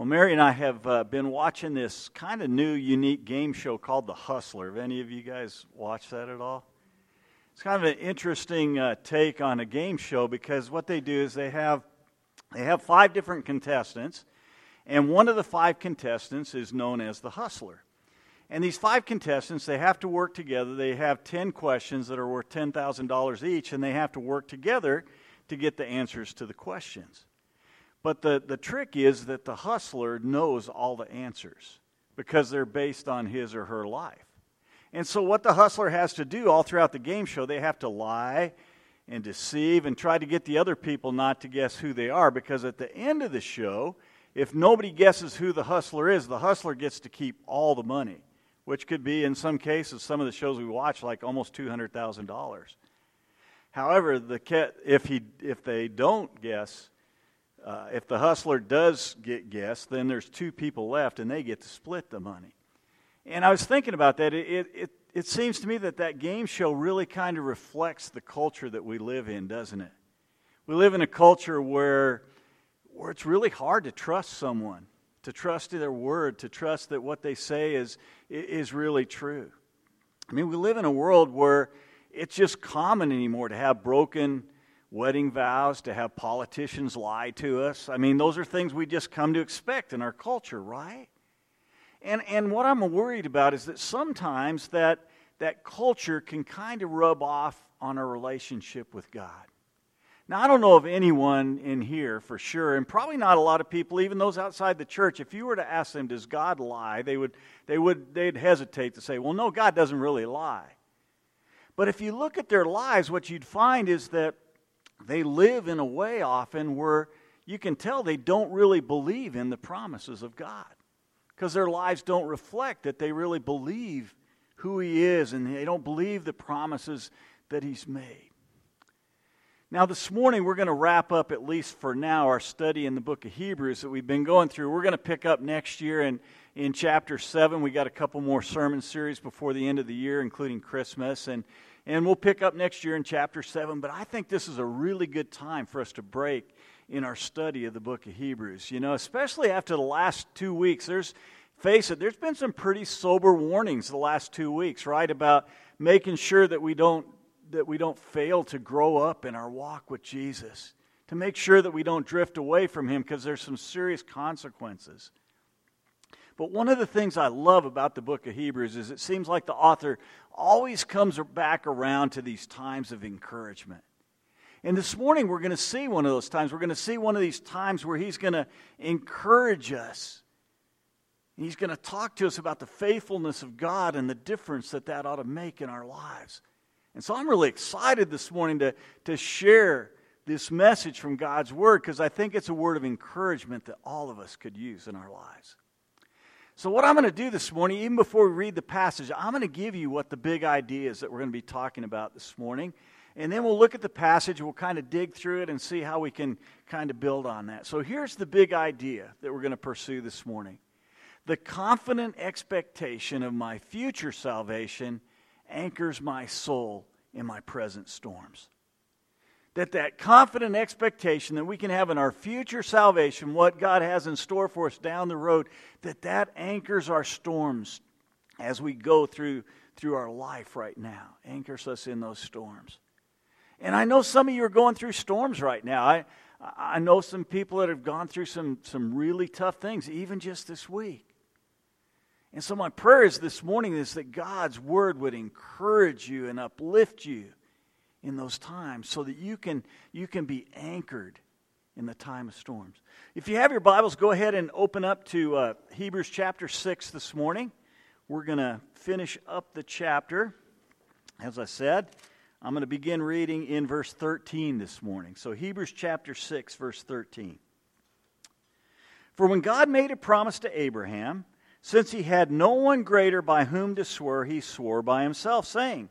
Well, Mary and I have uh, been watching this kind of new, unique game show called The Hustler. Have any of you guys watched that at all? It's kind of an interesting uh, take on a game show because what they do is they have they have five different contestants, and one of the five contestants is known as the Hustler. And these five contestants, they have to work together. They have 10 questions that are worth $10,000 each, and they have to work together to get the answers to the questions. But the, the trick is that the hustler knows all the answers because they're based on his or her life. And so, what the hustler has to do all throughout the game show, they have to lie and deceive and try to get the other people not to guess who they are because at the end of the show, if nobody guesses who the hustler is, the hustler gets to keep all the money, which could be, in some cases, some of the shows we watch, like almost $200,000. However, the, if, he, if they don't guess, uh, if the hustler does get guessed, then there's two people left and they get to split the money. And I was thinking about that. It, it, it seems to me that that game show really kind of reflects the culture that we live in, doesn't it? We live in a culture where, where it's really hard to trust someone, to trust their word, to trust that what they say is, is really true. I mean, we live in a world where it's just common anymore to have broken wedding vows, to have politicians lie to us. I mean, those are things we just come to expect in our culture, right? And, and what I'm worried about is that sometimes that, that culture can kind of rub off on our relationship with God. Now, I don't know of anyone in here for sure, and probably not a lot of people, even those outside the church. If you were to ask them, "Does God lie?" they would, they would, they'd hesitate to say, "Well, no, God doesn't really lie." But if you look at their lives, what you'd find is that they live in a way often where you can tell they don't really believe in the promises of God because their lives don't reflect that they really believe who He is and they don't believe the promises that He's made. Now, this morning, we're going to wrap up, at least for now, our study in the book of Hebrews that we've been going through. We're going to pick up next year in, in chapter 7. We got a couple more sermon series before the end of the year, including Christmas. And and we'll pick up next year in chapter 7. But I think this is a really good time for us to break in our study of the book of Hebrews. You know, especially after the last two weeks. There's, face it, there's been some pretty sober warnings the last two weeks, right? About making sure that we don't that we don't fail to grow up in our walk with Jesus, to make sure that we don't drift away from him because there's some serious consequences. But one of the things I love about the book of Hebrews is it seems like the author always comes back around to these times of encouragement. And this morning we're going to see one of those times. We're going to see one of these times where he's going to encourage us. He's going to talk to us about the faithfulness of God and the difference that that ought to make in our lives. And so I'm really excited this morning to, to share this message from God's Word because I think it's a word of encouragement that all of us could use in our lives. So, what I'm going to do this morning, even before we read the passage, I'm going to give you what the big idea is that we're going to be talking about this morning. And then we'll look at the passage, we'll kind of dig through it and see how we can kind of build on that. So, here's the big idea that we're going to pursue this morning the confident expectation of my future salvation anchors my soul in my present storms that that confident expectation that we can have in our future salvation what god has in store for us down the road that that anchors our storms as we go through through our life right now anchors us in those storms. And i know some of you are going through storms right now. I i know some people that have gone through some some really tough things even just this week. And so my prayer is this morning is that god's word would encourage you and uplift you in those times so that you can, you can be anchored in the time of storms. If you have your Bibles, go ahead and open up to uh, Hebrews chapter 6 this morning. We're going to finish up the chapter. As I said, I'm going to begin reading in verse 13 this morning. So, Hebrews chapter 6, verse 13. For when God made a promise to Abraham, since he had no one greater by whom to swear, he swore by himself, saying,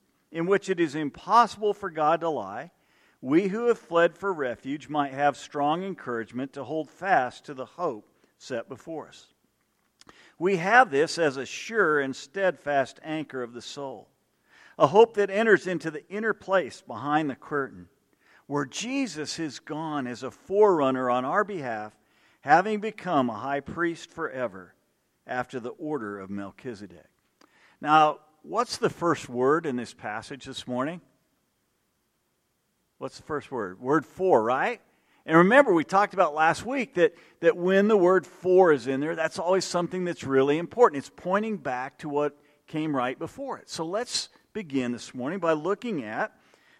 in which it is impossible for God to lie, we who have fled for refuge might have strong encouragement to hold fast to the hope set before us. We have this as a sure and steadfast anchor of the soul, a hope that enters into the inner place behind the curtain, where Jesus is gone as a forerunner on our behalf, having become a high priest forever after the order of Melchizedek. Now, what's the first word in this passage this morning? What's the first word? Word for, right? And remember, we talked about last week that, that when the word for is in there, that's always something that's really important. It's pointing back to what came right before it. So let's begin this morning by looking at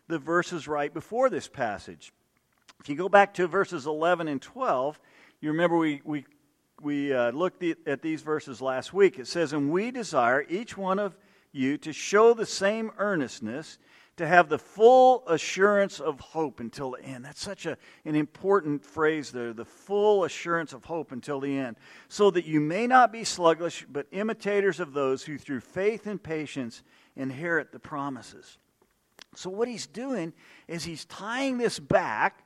the verses right before this passage. If you go back to verses 11 and 12, you remember we, we, we uh, looked at these verses last week. It says, And we desire each one of you to show the same earnestness to have the full assurance of hope until the end. That's such a, an important phrase there the full assurance of hope until the end. So that you may not be sluggish, but imitators of those who through faith and patience inherit the promises. So, what he's doing is he's tying this back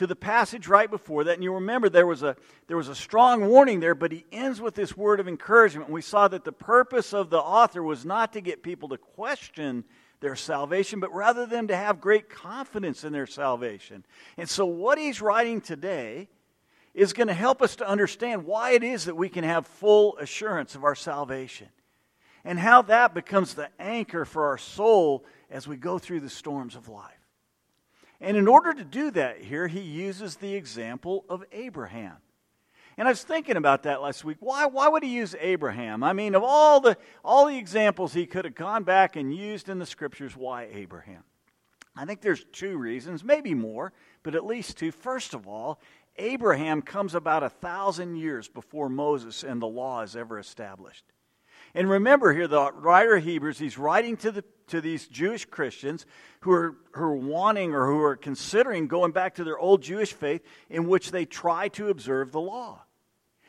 to the passage right before that. And you remember there was a, there was a strong warning there, but he ends with this word of encouragement. And we saw that the purpose of the author was not to get people to question their salvation, but rather them to have great confidence in their salvation. And so, what he's writing today is going to help us to understand why it is that we can have full assurance of our salvation and how that becomes the anchor for our soul as we go through the storms of life. And in order to do that here, he uses the example of Abraham. And I was thinking about that last week. Why, why would he use Abraham? I mean, of all the, all the examples he could have gone back and used in the scriptures, why Abraham? I think there's two reasons, maybe more, but at least two. First of all, Abraham comes about a thousand years before Moses and the law is ever established. And remember here, the writer of Hebrews, he's writing to, the, to these Jewish Christians who are, who are wanting or who are considering going back to their old Jewish faith in which they try to observe the law.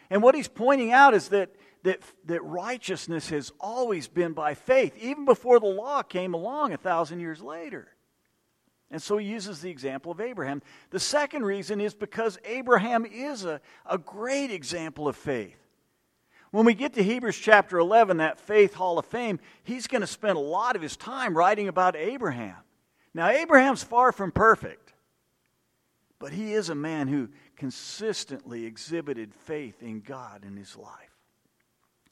And what he's pointing out is that, that, that righteousness has always been by faith, even before the law came along a thousand years later. And so he uses the example of Abraham. The second reason is because Abraham is a, a great example of faith. When we get to Hebrews chapter 11, that faith hall of fame, he's going to spend a lot of his time writing about Abraham. Now, Abraham's far from perfect, but he is a man who consistently exhibited faith in God in his life.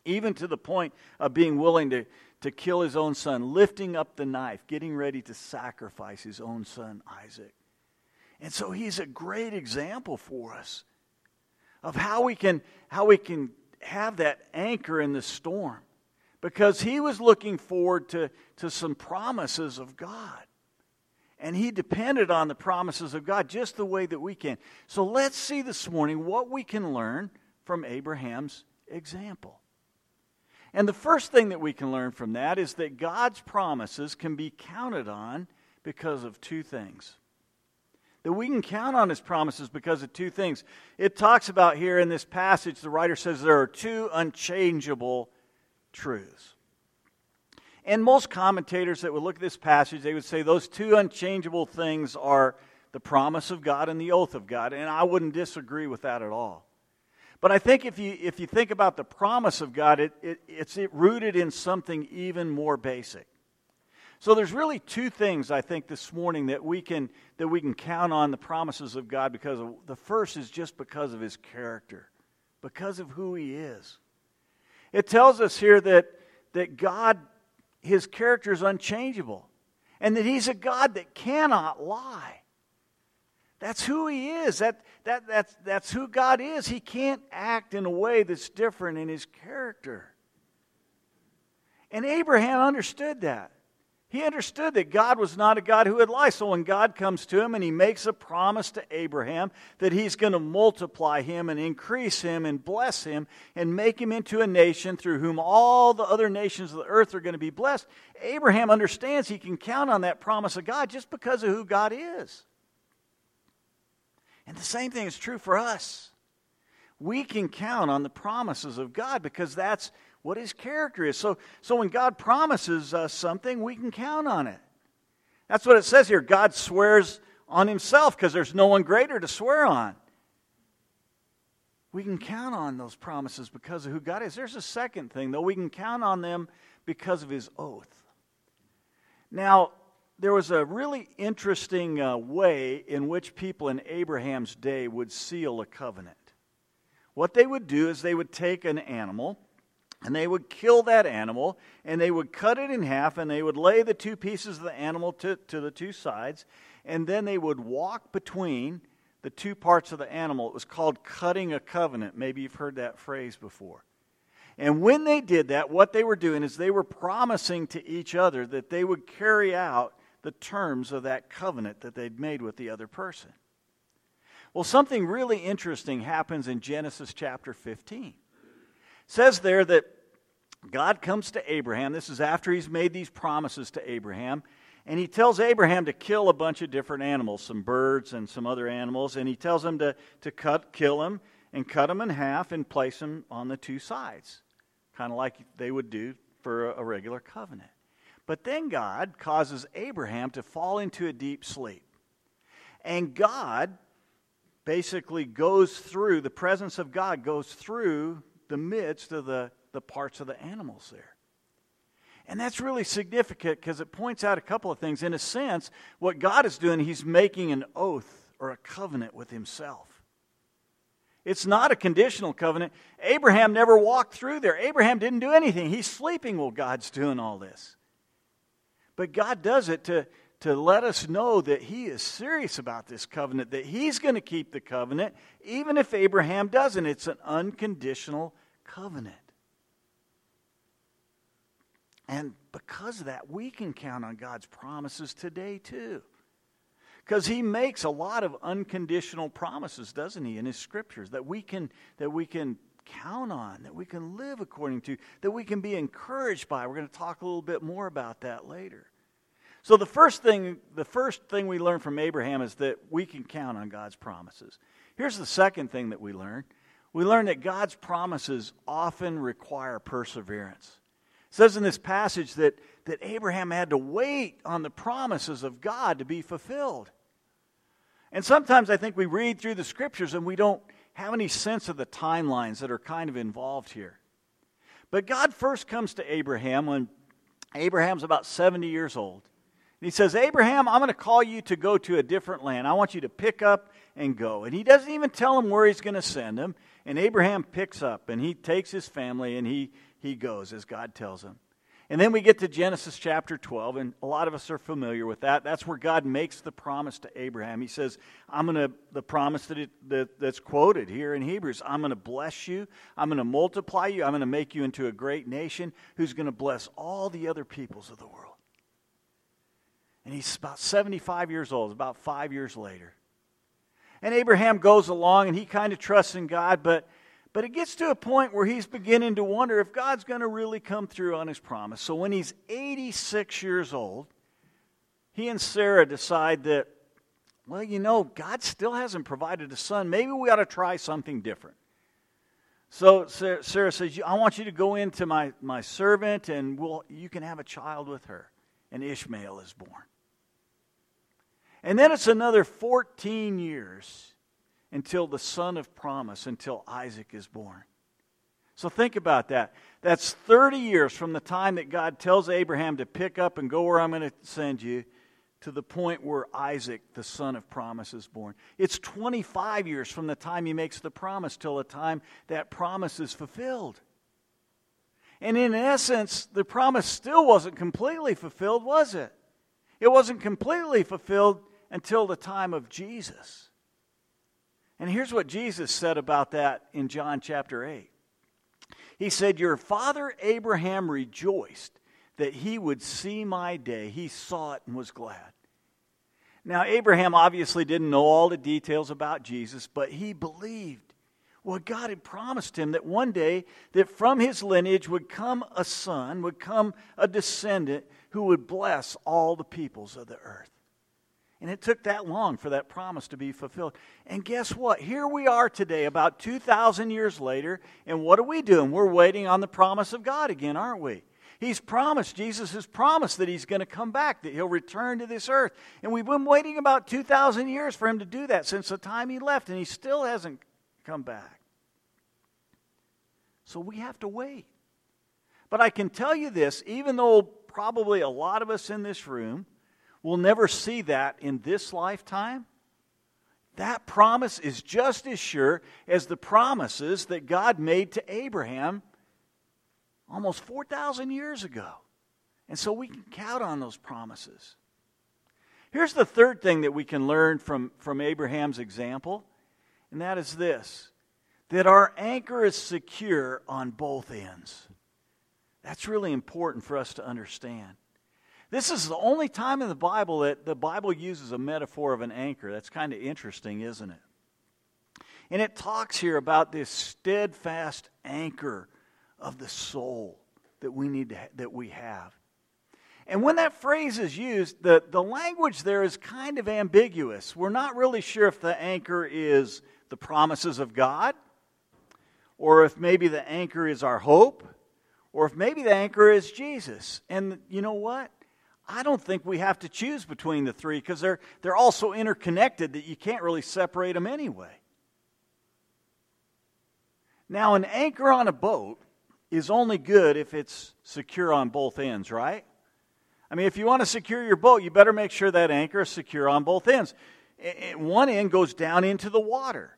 Even to the point of being willing to, to kill his own son, lifting up the knife, getting ready to sacrifice his own son, Isaac. And so he's a great example for us of how we can, how we can have that anchor in the storm because he was looking forward to, to some promises of God. And he depended on the promises of God just the way that we can. So let's see this morning what we can learn from Abraham's example. And the first thing that we can learn from that is that God's promises can be counted on because of two things that we can count on his promises because of two things. It talks about here in this passage, the writer says there are two unchangeable truths. And most commentators that would look at this passage, they would say those two unchangeable things are the promise of God and the oath of God. And I wouldn't disagree with that at all. But I think if you, if you think about the promise of God, it, it, it's rooted in something even more basic. So there's really two things I think this morning that we can that we can count on the promises of God because of, the first is just because of his character, because of who he is. It tells us here that that God his character is unchangeable and that he's a God that cannot lie. That's who he is. That, that, that's, that's who God is. He can't act in a way that's different in his character. And Abraham understood that. He understood that God was not a God who would lie. So when God comes to him and he makes a promise to Abraham that he's going to multiply him and increase him and bless him and make him into a nation through whom all the other nations of the earth are going to be blessed, Abraham understands he can count on that promise of God just because of who God is. And the same thing is true for us. we can count on the promises of God because that's what his character is. So, so when God promises us something, we can count on it. That's what it says here. God swears on himself because there's no one greater to swear on. We can count on those promises because of who God is. There's a second thing, though. We can count on them because of his oath. Now, there was a really interesting uh, way in which people in Abraham's day would seal a covenant. What they would do is they would take an animal and they would kill that animal and they would cut it in half and they would lay the two pieces of the animal to, to the two sides and then they would walk between the two parts of the animal. It was called cutting a covenant. Maybe you've heard that phrase before. And when they did that, what they were doing is they were promising to each other that they would carry out the terms of that covenant that they'd made with the other person. Well, something really interesting happens in Genesis chapter 15. Says there that God comes to Abraham. This is after he's made these promises to Abraham. And he tells Abraham to kill a bunch of different animals, some birds and some other animals. And he tells him to, to cut, kill them and cut them in half and place them on the two sides, kind of like they would do for a regular covenant. But then God causes Abraham to fall into a deep sleep. And God basically goes through, the presence of God goes through the midst of the, the parts of the animals there. And that's really significant because it points out a couple of things. In a sense, what God is doing, He's making an oath or a covenant with Himself. It's not a conditional covenant. Abraham never walked through there. Abraham didn't do anything. He's sleeping while God's doing all this. But God does it to, to let us know that He is serious about this covenant, that He's going to keep the covenant, even if Abraham doesn't. It's an unconditional covenant. And because of that, we can count on God's promises today, too. Because he makes a lot of unconditional promises, doesn't he, in his scriptures that we can that we can count on, that we can live according to, that we can be encouraged by. We're going to talk a little bit more about that later. So the first thing, the first thing we learn from Abraham is that we can count on God's promises. Here's the second thing that we learn. We learn that God's promises often require perseverance. It says in this passage that, that Abraham had to wait on the promises of God to be fulfilled. And sometimes I think we read through the scriptures and we don't have any sense of the timelines that are kind of involved here. But God first comes to Abraham when Abraham's about 70 years old. And he says, Abraham, I'm going to call you to go to a different land. I want you to pick up and go. And he doesn't even tell him where he's going to send him. And Abraham picks up and he takes his family and he, he goes as God tells him. And then we get to Genesis chapter 12, and a lot of us are familiar with that. That's where God makes the promise to Abraham. He says, I'm going to, the promise that, it, that that's quoted here in Hebrews, I'm going to bless you, I'm going to multiply you, I'm going to make you into a great nation who's going to bless all the other peoples of the world. And he's about 75 years old, about five years later. And Abraham goes along and he kind of trusts in God, but but it gets to a point where he's beginning to wonder if God's going to really come through on his promise. So when he's 86 years old, he and Sarah decide that, well, you know, God still hasn't provided a son. Maybe we ought to try something different. So Sarah says, I want you to go into my, my servant and we'll, you can have a child with her. And Ishmael is born. And then it's another 14 years until the son of promise, until Isaac is born. So think about that. That's 30 years from the time that God tells Abraham to pick up and go where I'm going to send you to the point where Isaac, the son of promise, is born. It's 25 years from the time he makes the promise till the time that promise is fulfilled. And in essence, the promise still wasn't completely fulfilled, was it? It wasn't completely fulfilled until the time of Jesus. And here's what Jesus said about that in John chapter 8. He said, Your father Abraham rejoiced that he would see my day. He saw it and was glad. Now, Abraham obviously didn't know all the details about Jesus, but he believed what God had promised him that one day that from his lineage would come a son, would come a descendant who would bless all the peoples of the earth. And it took that long for that promise to be fulfilled. And guess what? Here we are today, about 2,000 years later, and what are we doing? We're waiting on the promise of God again, aren't we? He's promised, Jesus has promised that he's going to come back, that he'll return to this earth. And we've been waiting about 2,000 years for him to do that since the time he left, and he still hasn't come back. So we have to wait. But I can tell you this, even though probably a lot of us in this room will never see that in this lifetime, that promise is just as sure as the promises that God made to Abraham almost 4,000 years ago. And so we can count on those promises. Here's the third thing that we can learn from, from Abraham's example, and that is this that our anchor is secure on both ends. That's really important for us to understand. This is the only time in the Bible that the Bible uses a metaphor of an anchor. That's kind of interesting, isn't it? And it talks here about this steadfast anchor of the soul that we need to, that we have. And when that phrase is used, the, the language there is kind of ambiguous. We're not really sure if the anchor is the promises of God, or if maybe the anchor is our hope, or if maybe the anchor is Jesus. And you know what? I don't think we have to choose between the three because they're, they're all so interconnected that you can't really separate them anyway. Now, an anchor on a boat is only good if it's secure on both ends, right? I mean, if you want to secure your boat, you better make sure that anchor is secure on both ends. One end goes down into the water,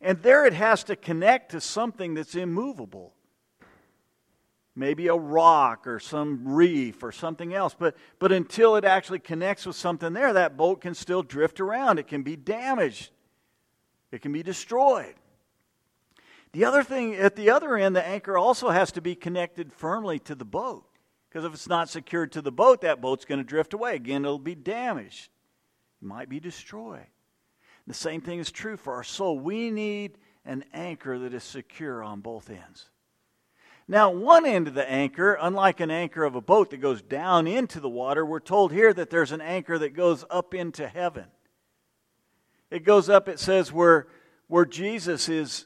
and there it has to connect to something that's immovable maybe a rock or some reef or something else. But, but until it actually connects with something there, that boat can still drift around. It can be damaged, it can be destroyed. The other thing, at the other end, the anchor also has to be connected firmly to the boat. Because if it's not secured to the boat, that boat's going to drift away. Again, it'll be damaged, it might be destroyed. The same thing is true for our soul. We need an anchor that is secure on both ends. Now, one end of the anchor, unlike an anchor of a boat that goes down into the water, we're told here that there's an anchor that goes up into heaven. It goes up, it says, where, where Jesus is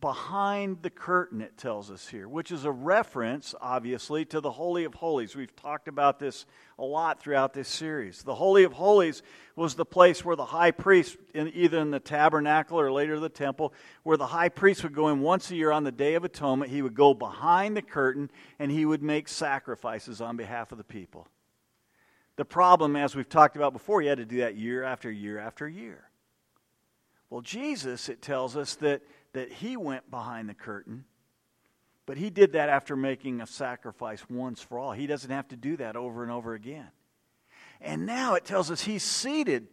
behind the curtain, it tells us here, which is a reference, obviously, to the Holy of Holies. We've talked about this a lot throughout this series. The Holy of Holies was the place where the high priest, in, either in the tabernacle or later the temple, where the high priest would go in once a year on the Day of Atonement. He would go behind the curtain and he would make sacrifices on behalf of the people. The problem, as we've talked about before, he had to do that year after year after year. Well, Jesus, it tells us that that he went behind the curtain, but he did that after making a sacrifice once for all. He doesn't have to do that over and over again. And now it tells us he's seated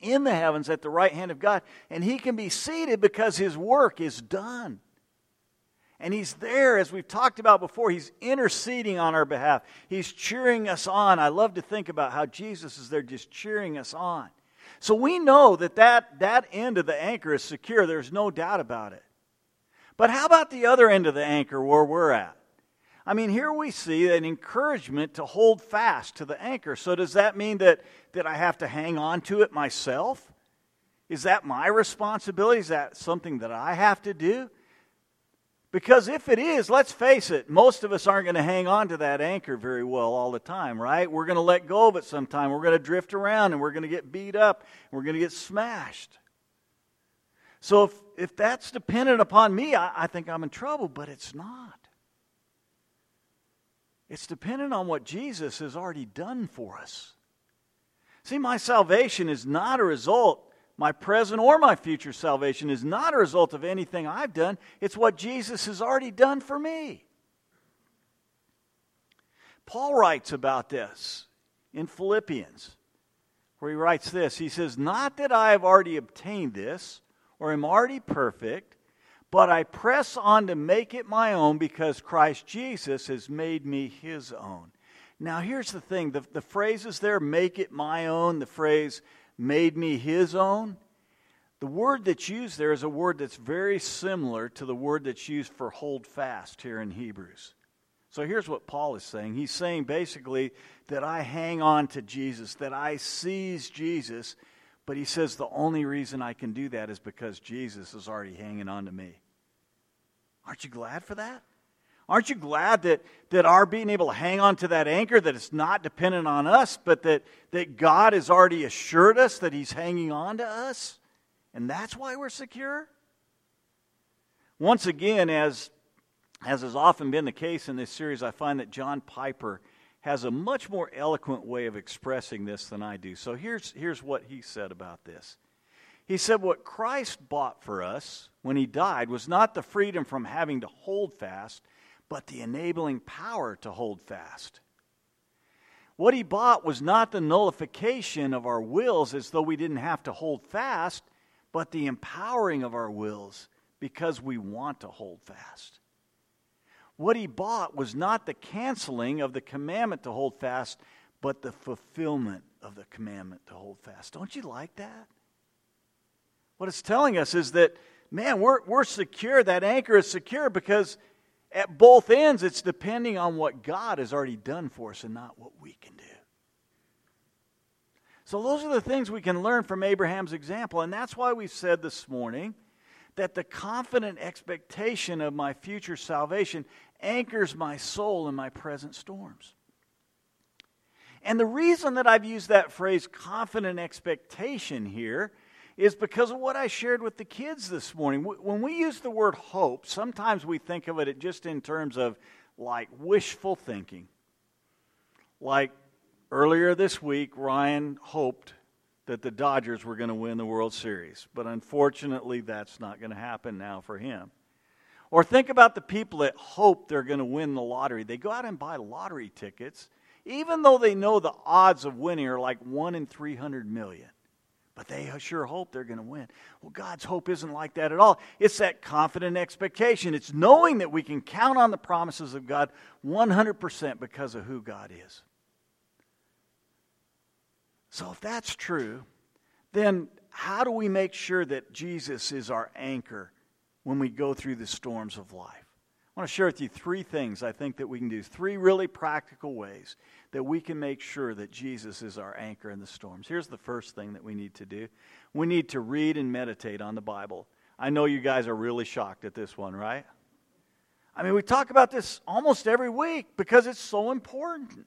in the heavens at the right hand of God, and he can be seated because his work is done. And he's there, as we've talked about before, he's interceding on our behalf. He's cheering us on. I love to think about how Jesus is there just cheering us on. So we know that, that that end of the anchor is secure. There's no doubt about it. But how about the other end of the anchor where we're at? I mean, here we see an encouragement to hold fast to the anchor. So does that mean that, that I have to hang on to it myself? Is that my responsibility? Is that something that I have to do? Because if it is, let's face it, most of us aren't going to hang on to that anchor very well all the time, right? We're going to let go of it sometime. We're going to drift around and we're going to get beat up. And we're going to get smashed. So if, if that's dependent upon me, I, I think I'm in trouble, but it's not. It's dependent on what Jesus has already done for us. See, my salvation is not a result my present or my future salvation is not a result of anything I've done, it's what Jesus has already done for me. Paul writes about this in Philippians, where he writes this He says, Not that I have already obtained this or am already perfect, but I press on to make it my own because Christ Jesus has made me his own. Now, here's the thing the, the phrases there, make it my own, the phrase, made me his own. The word that's used there is a word that's very similar to the word that's used for hold fast here in Hebrews. So here's what Paul is saying. He's saying basically that I hang on to Jesus, that I seize Jesus, but he says the only reason I can do that is because Jesus is already hanging on to me. Aren't you glad for that? Aren't you glad that, that our being able to hang on to that anchor, that it's not dependent on us, but that, that God has already assured us that He's hanging on to us? And that's why we're secure? Once again, as, as has often been the case in this series, I find that John Piper has a much more eloquent way of expressing this than I do. So here's, here's what he said about this. He said, What Christ bought for us when he died was not the freedom from having to hold fast, but the enabling power to hold fast. What he bought was not the nullification of our wills as though we didn't have to hold fast, but the empowering of our wills because we want to hold fast. What he bought was not the canceling of the commandment to hold fast, but the fulfillment of the commandment to hold fast. Don't you like that? What it's telling us is that, man, we're, we're secure. That anchor is secure because at both ends, it's depending on what God has already done for us and not what we can do. So, those are the things we can learn from Abraham's example. And that's why we said this morning that the confident expectation of my future salvation anchors my soul in my present storms. And the reason that I've used that phrase confident expectation here is because of what I shared with the kids this morning. When we use the word hope, sometimes we think of it just in terms of like wishful thinking. Like earlier this week, Ryan hoped that the Dodgers were going to win the World Series, but unfortunately, that's not going to happen now for him. Or think about the people that hope they're going to win the lottery. They go out and buy lottery tickets, even though they know the odds of winning are like 1 in 300 million but they sure hope they're going to win. Well, God's hope isn't like that at all. It's that confident expectation. It's knowing that we can count on the promises of God 100% because of who God is. So, if that's true, then how do we make sure that Jesus is our anchor when we go through the storms of life? I want to share with you three things I think that we can do, three really practical ways that we can make sure that Jesus is our anchor in the storms. Here's the first thing that we need to do we need to read and meditate on the Bible. I know you guys are really shocked at this one, right? I mean, we talk about this almost every week because it's so important.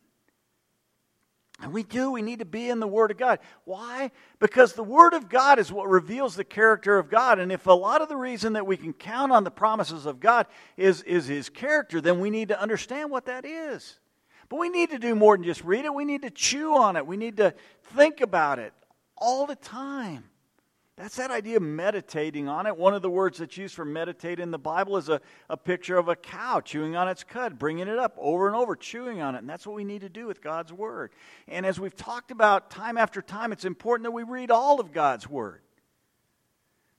And we do. We need to be in the Word of God. Why? Because the Word of God is what reveals the character of God. And if a lot of the reason that we can count on the promises of God is, is His character, then we need to understand what that is. But we need to do more than just read it. We need to chew on it. We need to think about it all the time. That's that idea of meditating on it. One of the words that's used for meditate in the Bible is a, a picture of a cow chewing on its cud, bringing it up over and over, chewing on it. And that's what we need to do with God's Word. And as we've talked about time after time, it's important that we read all of God's Word.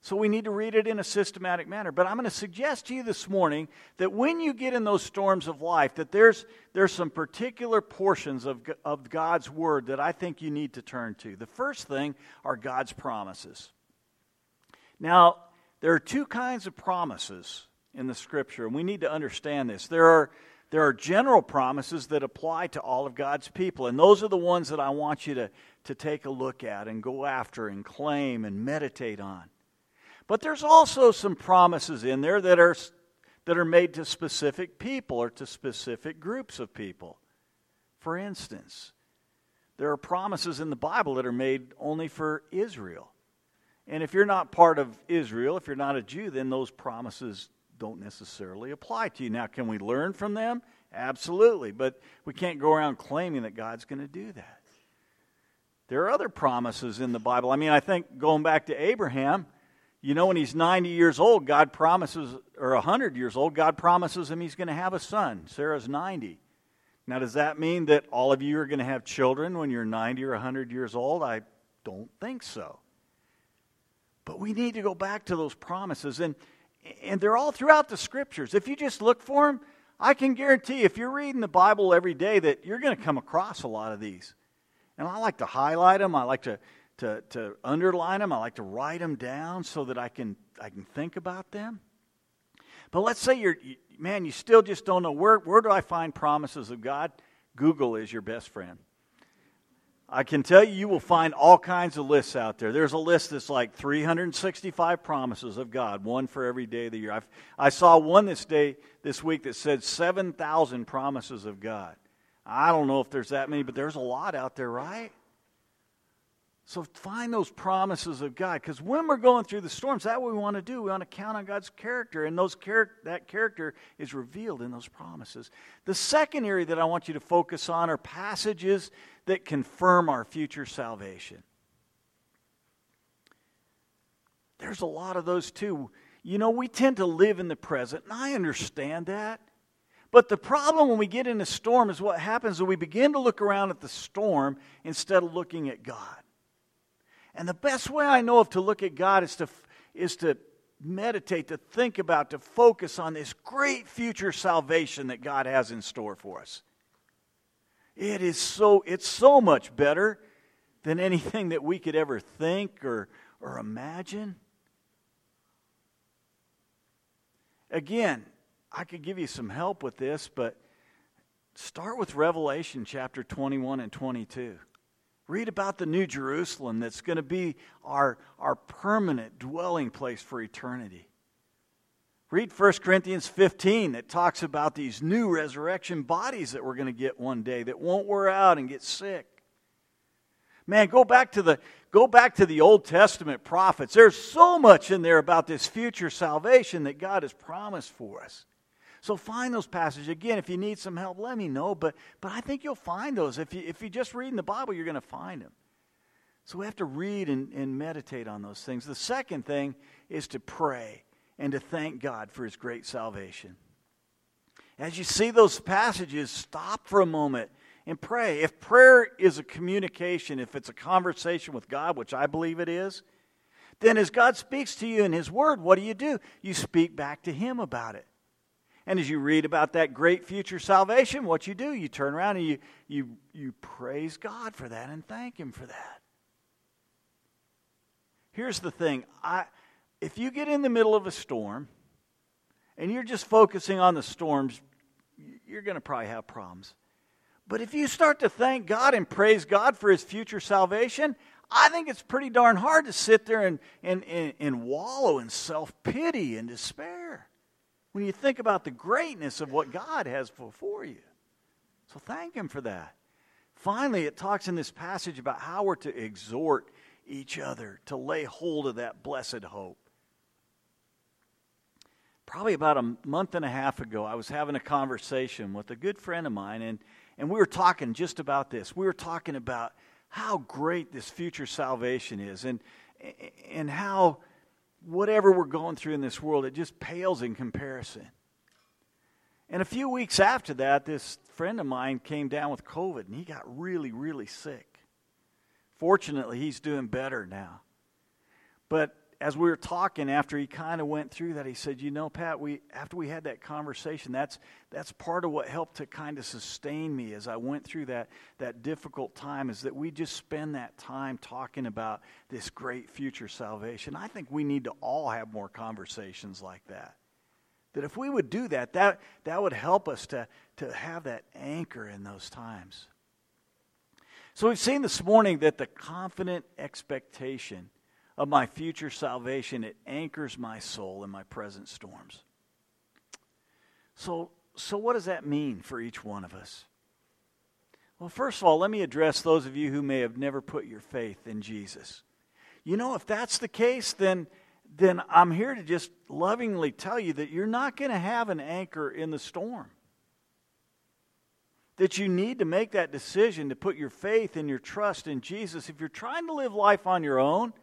So we need to read it in a systematic manner. But I'm going to suggest to you this morning that when you get in those storms of life, that there's, there's some particular portions of, of God's Word that I think you need to turn to. The first thing are God's promises. Now, there are two kinds of promises in the scripture, and we need to understand this. There are, there are general promises that apply to all of God's people, and those are the ones that I want you to, to take a look at and go after and claim and meditate on. But there's also some promises in there that are, that are made to specific people or to specific groups of people. For instance, there are promises in the Bible that are made only for Israel. And if you're not part of Israel, if you're not a Jew, then those promises don't necessarily apply to you. Now, can we learn from them? Absolutely. But we can't go around claiming that God's going to do that. There are other promises in the Bible. I mean, I think going back to Abraham, you know, when he's 90 years old, God promises, or 100 years old, God promises him he's going to have a son. Sarah's 90. Now, does that mean that all of you are going to have children when you're 90 or 100 years old? I don't think so. But we need to go back to those promises. And, and they're all throughout the scriptures. If you just look for them, I can guarantee if you're reading the Bible every day that you're going to come across a lot of these. And I like to highlight them. I like to, to, to underline them. I like to write them down so that I can, I can think about them. But let's say you're, man, you still just don't know where, where do I find promises of God? Google is your best friend. I can tell you, you will find all kinds of lists out there. There's a list that's like 365 promises of God, one for every day of the year. I've, i saw one this day, this week, that said 7,000 promises of God. I don't know if there's that many, but there's a lot out there, right? So find those promises of God, because when we're going through the storms, that's what we want to do. We want to count on God's character, and those char- that character is revealed in those promises. The second area that I want you to focus on are passages that confirm our future salvation. There's a lot of those too. You know, we tend to live in the present, and I understand that. But the problem when we get in a storm is what happens is we begin to look around at the storm instead of looking at God. And the best way I know of to look at God is to, is to meditate, to think about, to focus on this great future salvation that God has in store for us. It is so, it's so much better than anything that we could ever think or, or imagine. Again, I could give you some help with this, but start with Revelation chapter 21 and 22. Read about the New Jerusalem that's going to be our, our permanent dwelling place for eternity. Read 1 Corinthians 15 that talks about these new resurrection bodies that we're going to get one day that won't wear out and get sick. Man, go back to the go back to the Old Testament prophets. There's so much in there about this future salvation that God has promised for us. So find those passages. Again, if you need some help, let me know. But, but I think you'll find those. If you, if you're just read in the Bible, you're going to find them. So we have to read and, and meditate on those things. The second thing is to pray and to thank God for his great salvation. As you see those passages, stop for a moment and pray. If prayer is a communication, if it's a conversation with God, which I believe it is, then as God speaks to you in His Word, what do you do? You speak back to Him about it. And as you read about that great future salvation, what you do, you turn around and you, you, you praise God for that and thank Him for that. Here's the thing I, if you get in the middle of a storm and you're just focusing on the storms, you're going to probably have problems. But if you start to thank God and praise God for His future salvation, I think it's pretty darn hard to sit there and, and, and, and wallow in self pity and despair when you think about the greatness of what God has before you. So thank Him for that. Finally, it talks in this passage about how we're to exhort each other to lay hold of that blessed hope. Probably about a month and a half ago, I was having a conversation with a good friend of mine, and, and we were talking just about this. We were talking about how great this future salvation is and, and how whatever we're going through in this world, it just pales in comparison. And a few weeks after that, this friend of mine came down with COVID and he got really, really sick. Fortunately, he's doing better now. But as we were talking after he kind of went through that, he said, "You know, Pat, we after we had that conversation, that's that's part of what helped to kind of sustain me as I went through that that difficult time is that we just spend that time talking about this great future salvation. I think we need to all have more conversations like that. That if we would do that, that that would help us to to have that anchor in those times. So we've seen this morning that the confident expectation of my future salvation, it anchors my soul in my present storms. So, so what does that mean for each one of us? Well, first of all, let me address those of you who may have never put your faith in Jesus. You know, if that's the case, then, then I'm here to just lovingly tell you that you're not going to have an anchor in the storm. That you need to make that decision to put your faith and your trust in Jesus. If you're trying to live life on your own,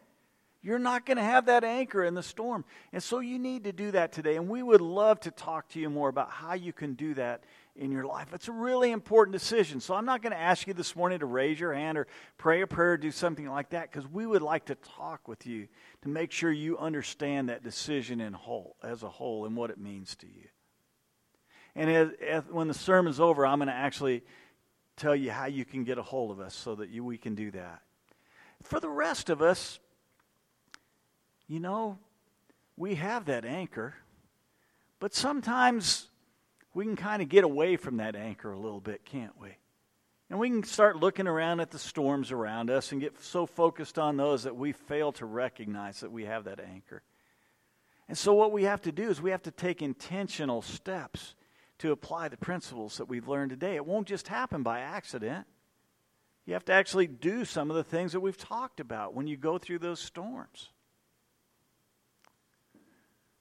you're not going to have that anchor in the storm. And so you need to do that today. And we would love to talk to you more about how you can do that in your life. It's a really important decision. So I'm not going to ask you this morning to raise your hand or pray a prayer or do something like that because we would like to talk with you to make sure you understand that decision in whole, as a whole and what it means to you. And as, as, when the sermon's over, I'm going to actually tell you how you can get a hold of us so that you, we can do that. For the rest of us, you know, we have that anchor, But sometimes we can kind of get away from that anchor a little bit, can't we? And we can start looking around at the storms around us and get so focused on those that we fail to recognize that we have that anchor. And so, what we have to do is we have to take intentional steps to apply the principles that we've learned today. It won't just happen by accident. You have to actually do some of the things that we've talked about when you go through those storms.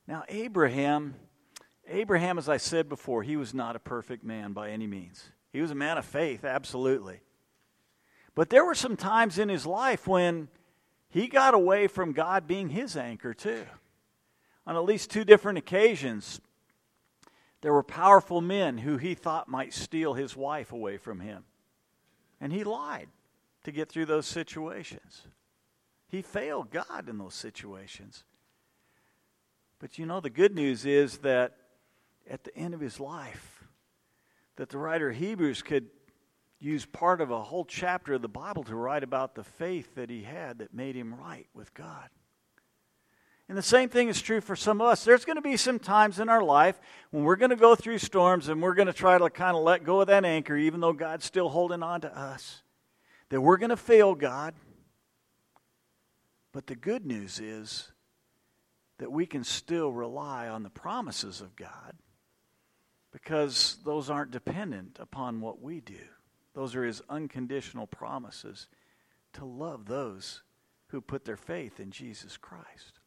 Now, Abraham, Abraham, as I said before, he was not a perfect man by any means. He was a man of faith, absolutely. But there were some times in his life when he got away from God being his anchor, too. On at least two different occasions, there were powerful men who he thought might steal his wife away from him. And he lied to get through those situations. He failed God in those situations. But you know, the good news is that at the end of his life, that the writer of Hebrews could use part of a whole chapter of the Bible to write about the faith that he had that made him right with God. And the same thing is true for some of us. There's going to be some times in our life when we're going to go through storms and we're going to try to kind of let go of that anchor, even though God's still holding on to us. That we're going to fail God. But the good news is that we can still rely on the promises of God because those aren't dependent upon what we do. Those are His unconditional promises to love those who put their faith in Jesus Christ.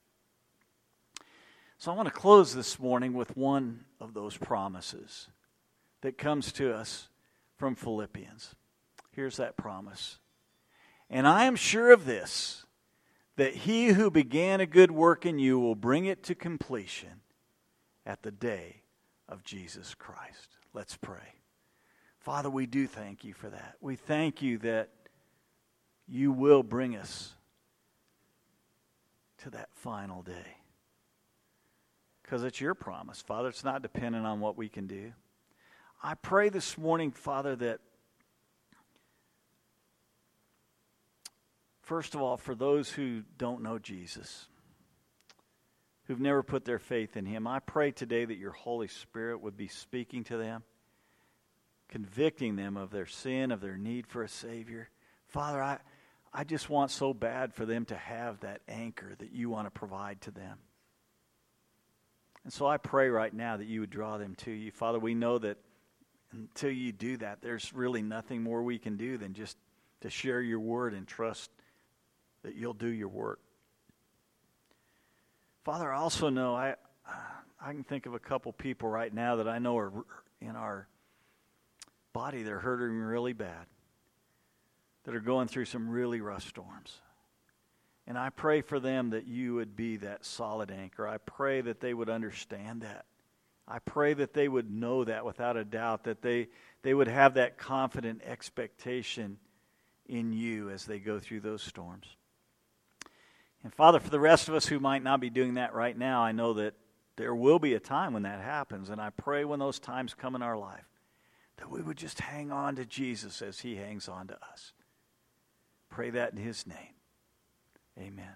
So I want to close this morning with one of those promises that comes to us from Philippians. Here's that promise. And I am sure of this, that he who began a good work in you will bring it to completion at the day of Jesus Christ. Let's pray. Father, we do thank you for that. We thank you that you will bring us to that final day because it's your promise, Father. It's not dependent on what we can do. I pray this morning, Father, that first of all, for those who don't know Jesus, who've never put their faith in Him, I pray today that your Holy Spirit would be speaking to them, convicting them of their sin, of their need for a Savior. Father, I, I just want so bad for them to have that anchor that you want to provide to them. And so I pray right now that you would draw them to you. Father, we know that until you do that, there's really nothing more we can do than just to share your word and trust that you'll do your work. Father, I also know I, I can think of a couple people right now that I know are in our body, they're hurting really bad, that are going through some really rough storms. And I pray for them that you would be that solid anchor. I pray that they would understand that. I pray that they would know that without a doubt, that they, they would have that confident expectation in you as they go through those storms. And Father, for the rest of us who might not be doing that right now, I know that there will be a time when that happens. And I pray when those times come in our life that we would just hang on to Jesus as he hangs on to us. Pray that in his name. Amen.